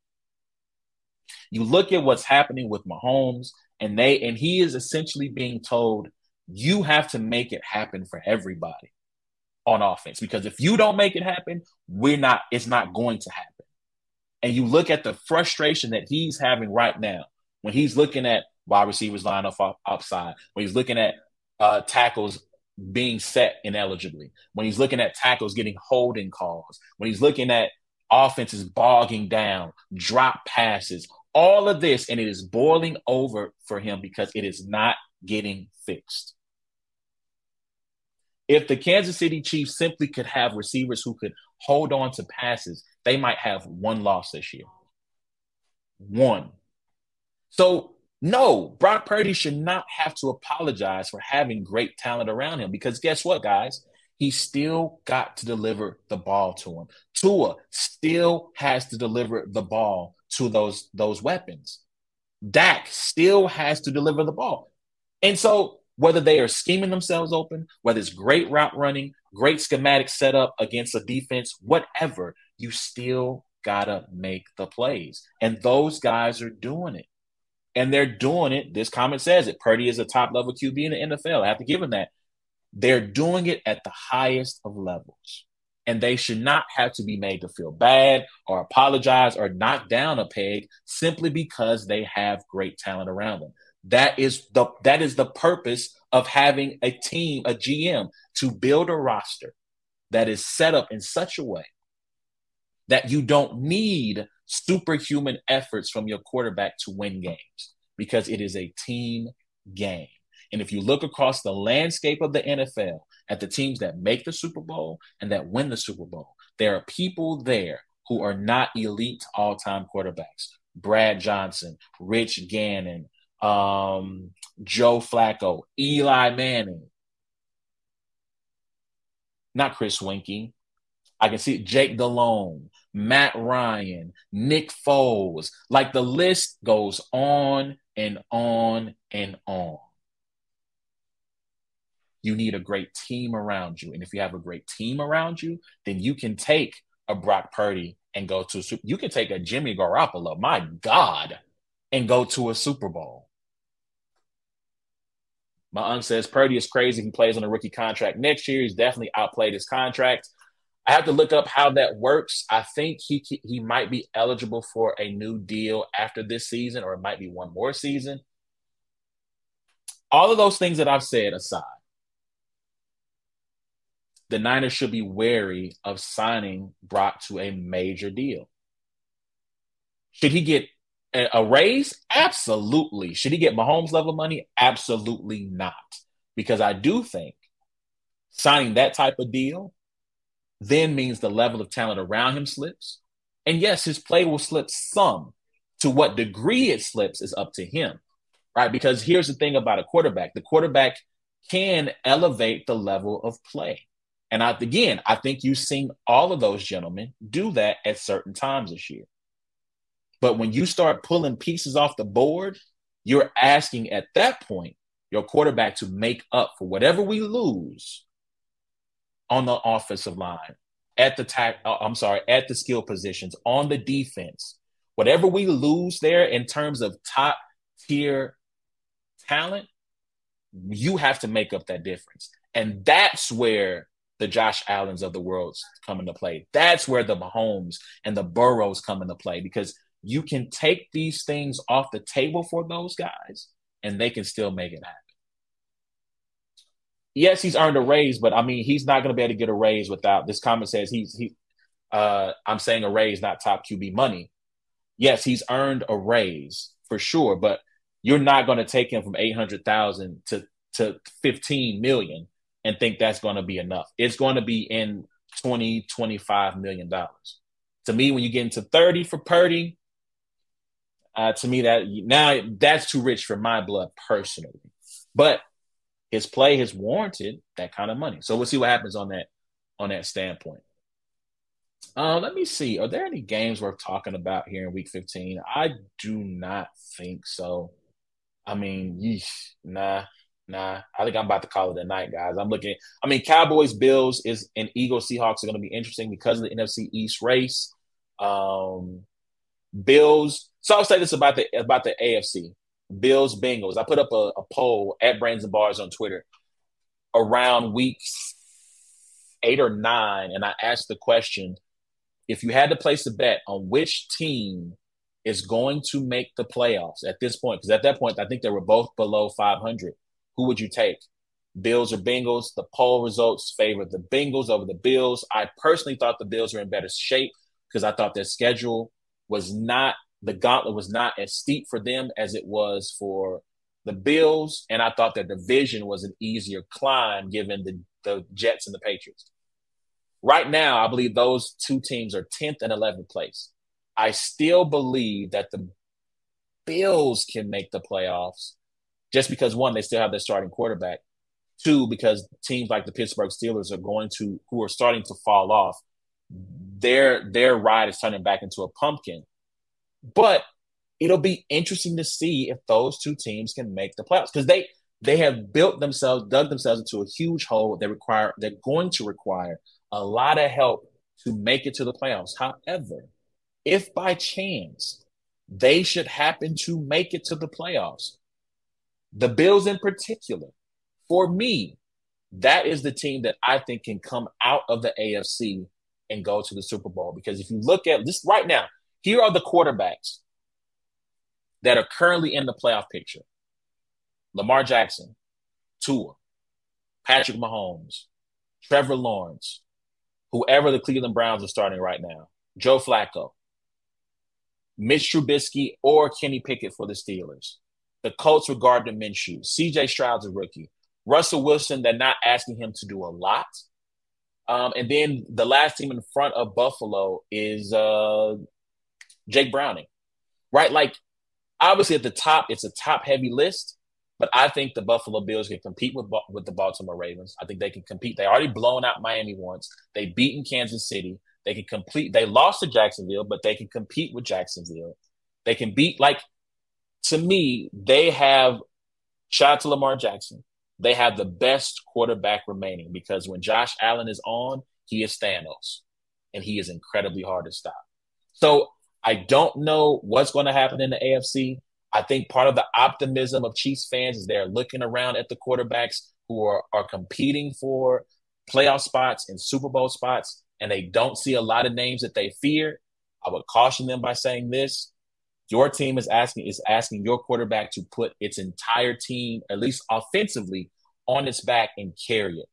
you look at what's happening with Mahomes, and they and he is essentially being told you have to make it happen for everybody on offense because if you don't make it happen, we're not. It's not going to happen. And you look at the frustration that he's having right now when he's looking at wide receivers line up upside, when he's looking at uh, tackles being set ineligibly, when he's looking at tackles getting holding calls, when he's looking at offenses bogging down, drop passes, all of this, and it is boiling over for him because it is not getting fixed. If the Kansas City Chiefs simply could have receivers who could hold on to passes, they might have one loss this year. One. So, no, Brock Purdy should not have to apologize for having great talent around him because guess what, guys? he still got to deliver the ball to him. Tua still has to deliver the ball to those those weapons. Dak still has to deliver the ball. And so whether they are scheming themselves open, whether it's great route running, great schematic setup against a defense, whatever, you still gotta make the plays. And those guys are doing it. And they're doing it. This comment says it. Purdy is a top level QB in the NFL. I have to give him that. They're doing it at the highest of levels and they should not have to be made to feel bad or apologize or knock down a peg simply because they have great talent around them. That is the that is the purpose of having a team, a GM, to build a roster that is set up in such a way that you don't need superhuman efforts from your quarterback to win games because it is a team game. And if you look across the landscape of the NFL at the teams that make the Super Bowl and that win the Super Bowl, There are people there who are not elite all time quarterbacks. Brad Johnson, Rich Gannon, um, Joe Flacco, Eli Manning, not Chris Weinke. I can see Jake Delhomme, Matt Ryan, Nick Foles. Like the list goes on and on and on. You need a great team around you. And if you have a great team around you, then you can take a Brock Purdy and go to a super. You can take a Jimmy Garoppolo, my God, and go to a Super Bowl. My aunt says Purdy is crazy. He plays on a rookie contract next year. He's definitely outplayed his contract. I have to look up how that works. I think he he might be eligible for a new deal after this season, or it might be one more season. All of those things that I've said aside, the Niners should be wary of signing Brock to a major deal. Should he get a raise? Absolutely. Should he get Mahomes level money? Absolutely not. Because I do think signing that type of deal then means the level of talent around him slips. And yes, his play will slip some. To what degree it slips is up to him, right? Because here's the thing about a quarterback the quarterback can elevate the level of play. And I, again, I think you've seen all of those gentlemen do that at certain times this year. But when you start pulling pieces off the board, you're asking at that point your quarterback to make up for whatever we lose on the offensive line, at the tack, uh, I'm sorry, at the skill positions, on the defense. Whatever we lose there in terms of top tier talent, you have to make up that difference. And that's where the Josh Allens of the world come into play. That's where the Mahomes and the Burrows come into play because you can take these things off the table for those guys and they can still make it happen. Yes, he's earned a raise, but I mean, he's not going to be able to get a raise without this comment says he's he. Uh, I'm saying a raise, not top QB money. Yes, he's earned a raise for sure, but you're not going to take him from eight hundred thousand to to fifteen million and think that's going to be enough. It's going to be in 20, 25 million dollars. To me, when you get into 30 for Purdy, uh, to me, that now that's too rich for my blood personally. But his play has warranted that kind of money. So we'll see what happens on that on that standpoint. Uh, let me see. Are there any games worth talking about here in Week 15? I do not think so. I mean, yeesh, nah, nah. I think I'm about to call it a night, guys. I'm looking. I mean, Cowboys, Bills is and Eagles, Seahawks are going to be interesting because of the NFC East race. Um, Bills. So I'll say this about the about the AFC. Bills Bengals. I put up a, a poll at Brains and Bars on Twitter around weeks eight or nine, and I asked the question: If you had to place a bet on which team is going to make the playoffs at this point, because at that point I think they were both below 500, who would you take? Bills or Bengals? The poll results favor the Bengals over the Bills. I personally thought the Bills were in better shape because I thought their schedule was not the gauntlet was not as steep for them as it was for the Bills, and I thought their division was an easier climb given the, the Jets and the Patriots. Right now, I believe those two teams are 10th and 11th place. I still believe that the Bills can make the playoffs just because one, they still have their starting quarterback. Two, because teams like the Pittsburgh Steelers are going to who are starting to fall off. Their their ride is turning back into a pumpkin. But it'll be interesting to see if those two teams can make the playoffs because they they have built themselves, dug themselves into a huge hole. They require they're going to require a lot of help to make it to the playoffs. However, if by chance they should happen to make it to the playoffs, the Bills in particular, for me, that is the team that I think can come out of the AFC and go to the Super Bowl. Because if you look at this right now, here are the quarterbacks that are currently in the playoff picture Lamar Jackson, Tua, Patrick Mahomes, Trevor Lawrence, whoever the Cleveland Browns are starting right now, Joe Flacco, Mitch Trubisky, or Kenny Pickett for the Steelers. The Colts with Gardner Minshew. CJ Stroud's a rookie. Russell Wilson, they're not asking him to do a lot. Um, and then the last team in front of Buffalo is uh, Jake Browning, right? Like, obviously at the top, it's a top heavy list, but I think the Buffalo Bills can compete with with the Baltimore Ravens. I think they can compete. They already blown out Miami once. They beaten Kansas City. They can complete. They lost to Jacksonville, but they can compete with Jacksonville. They can beat. Like to me, they have. Shout out to Lamar Jackson. They have the best quarterback remaining because when Josh Allen is on, he is Thanos, and he is incredibly hard to stop. So I don't know what's going to happen in the AFC. I think part of the optimism of Chiefs fans is they're looking around at the quarterbacks who are, are competing for playoff spots and Super Bowl spots, and they don't see a lot of names that they fear. I would caution them by saying this. Your team is asking is asking your quarterback to put its entire team, at least offensively, on its back and carry it.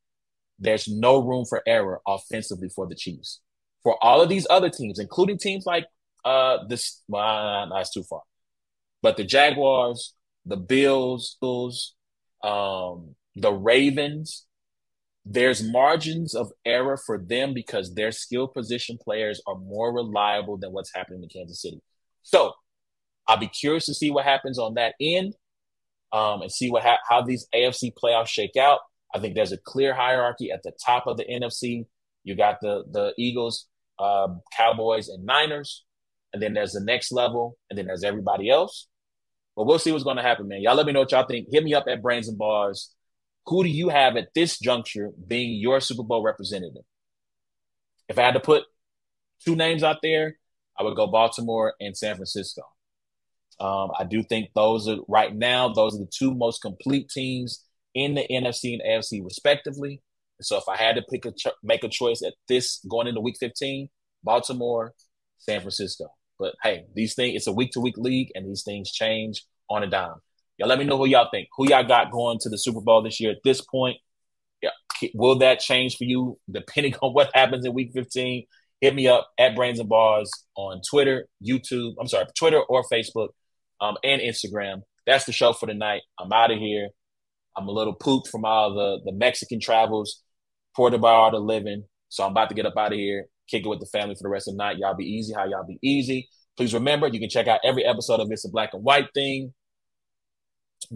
There's no room for error offensively for the Chiefs. For all of these other teams, including teams like uh this, well, that's too far. But the Jaguars, the Bills, um, the Ravens, there's margins of error for them because their skill position players are more reliable than what's happening in Kansas City. So I'll be curious to see what happens on that end um, and see what ha- how these AFC playoffs shake out. I think there's a clear hierarchy at the top of the NFC. You got the the Eagles, uh, Cowboys, and Niners and then there's the next level, and then there's everybody else. But we'll see what's going to happen, man. Y'all let me know what y'all think. Hit me up at Brains and Bars. Who do you have at this juncture being your Super Bowl representative? If I had to put two names out there, I would go Baltimore and San Francisco. Um, I do think those are right now, those are the two most complete teams in the NFC and AFC respectively. So if I had to pick a ch- make a choice at this going into week 15, Baltimore, San Francisco. But hey, these things, it's a week to week league and these things change on a dime. Y'all let me know who y'all think. Who y'all got going to the Super Bowl this year at this point? Yeah. Will that change for you depending on what happens in week 15? Hit me up at Brains and Bars on Twitter, YouTube, I'm sorry, Twitter or Facebook um, and Instagram. That's the show for tonight. I'm out of here. I'm a little pooped from all the, the Mexican travels, art of living. So I'm about to get up out of here kick it with the family for the rest of the night. Y'all be easy. How y'all be easy. Please remember, you can check out every episode of It's a Black and White Thing.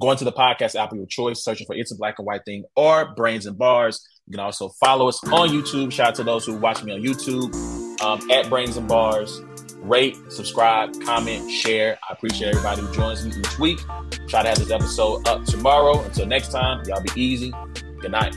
Going to the podcast app of your choice, searching for It's a Black and White Thing or Brains and Bars. You can also follow us on YouTube. Shout out to those who watch me on YouTube um, at Brains and Bars. Rate, subscribe, comment, share. I appreciate everybody who joins me each week. Try to have this episode up tomorrow. Until next time, y'all be easy. Good night.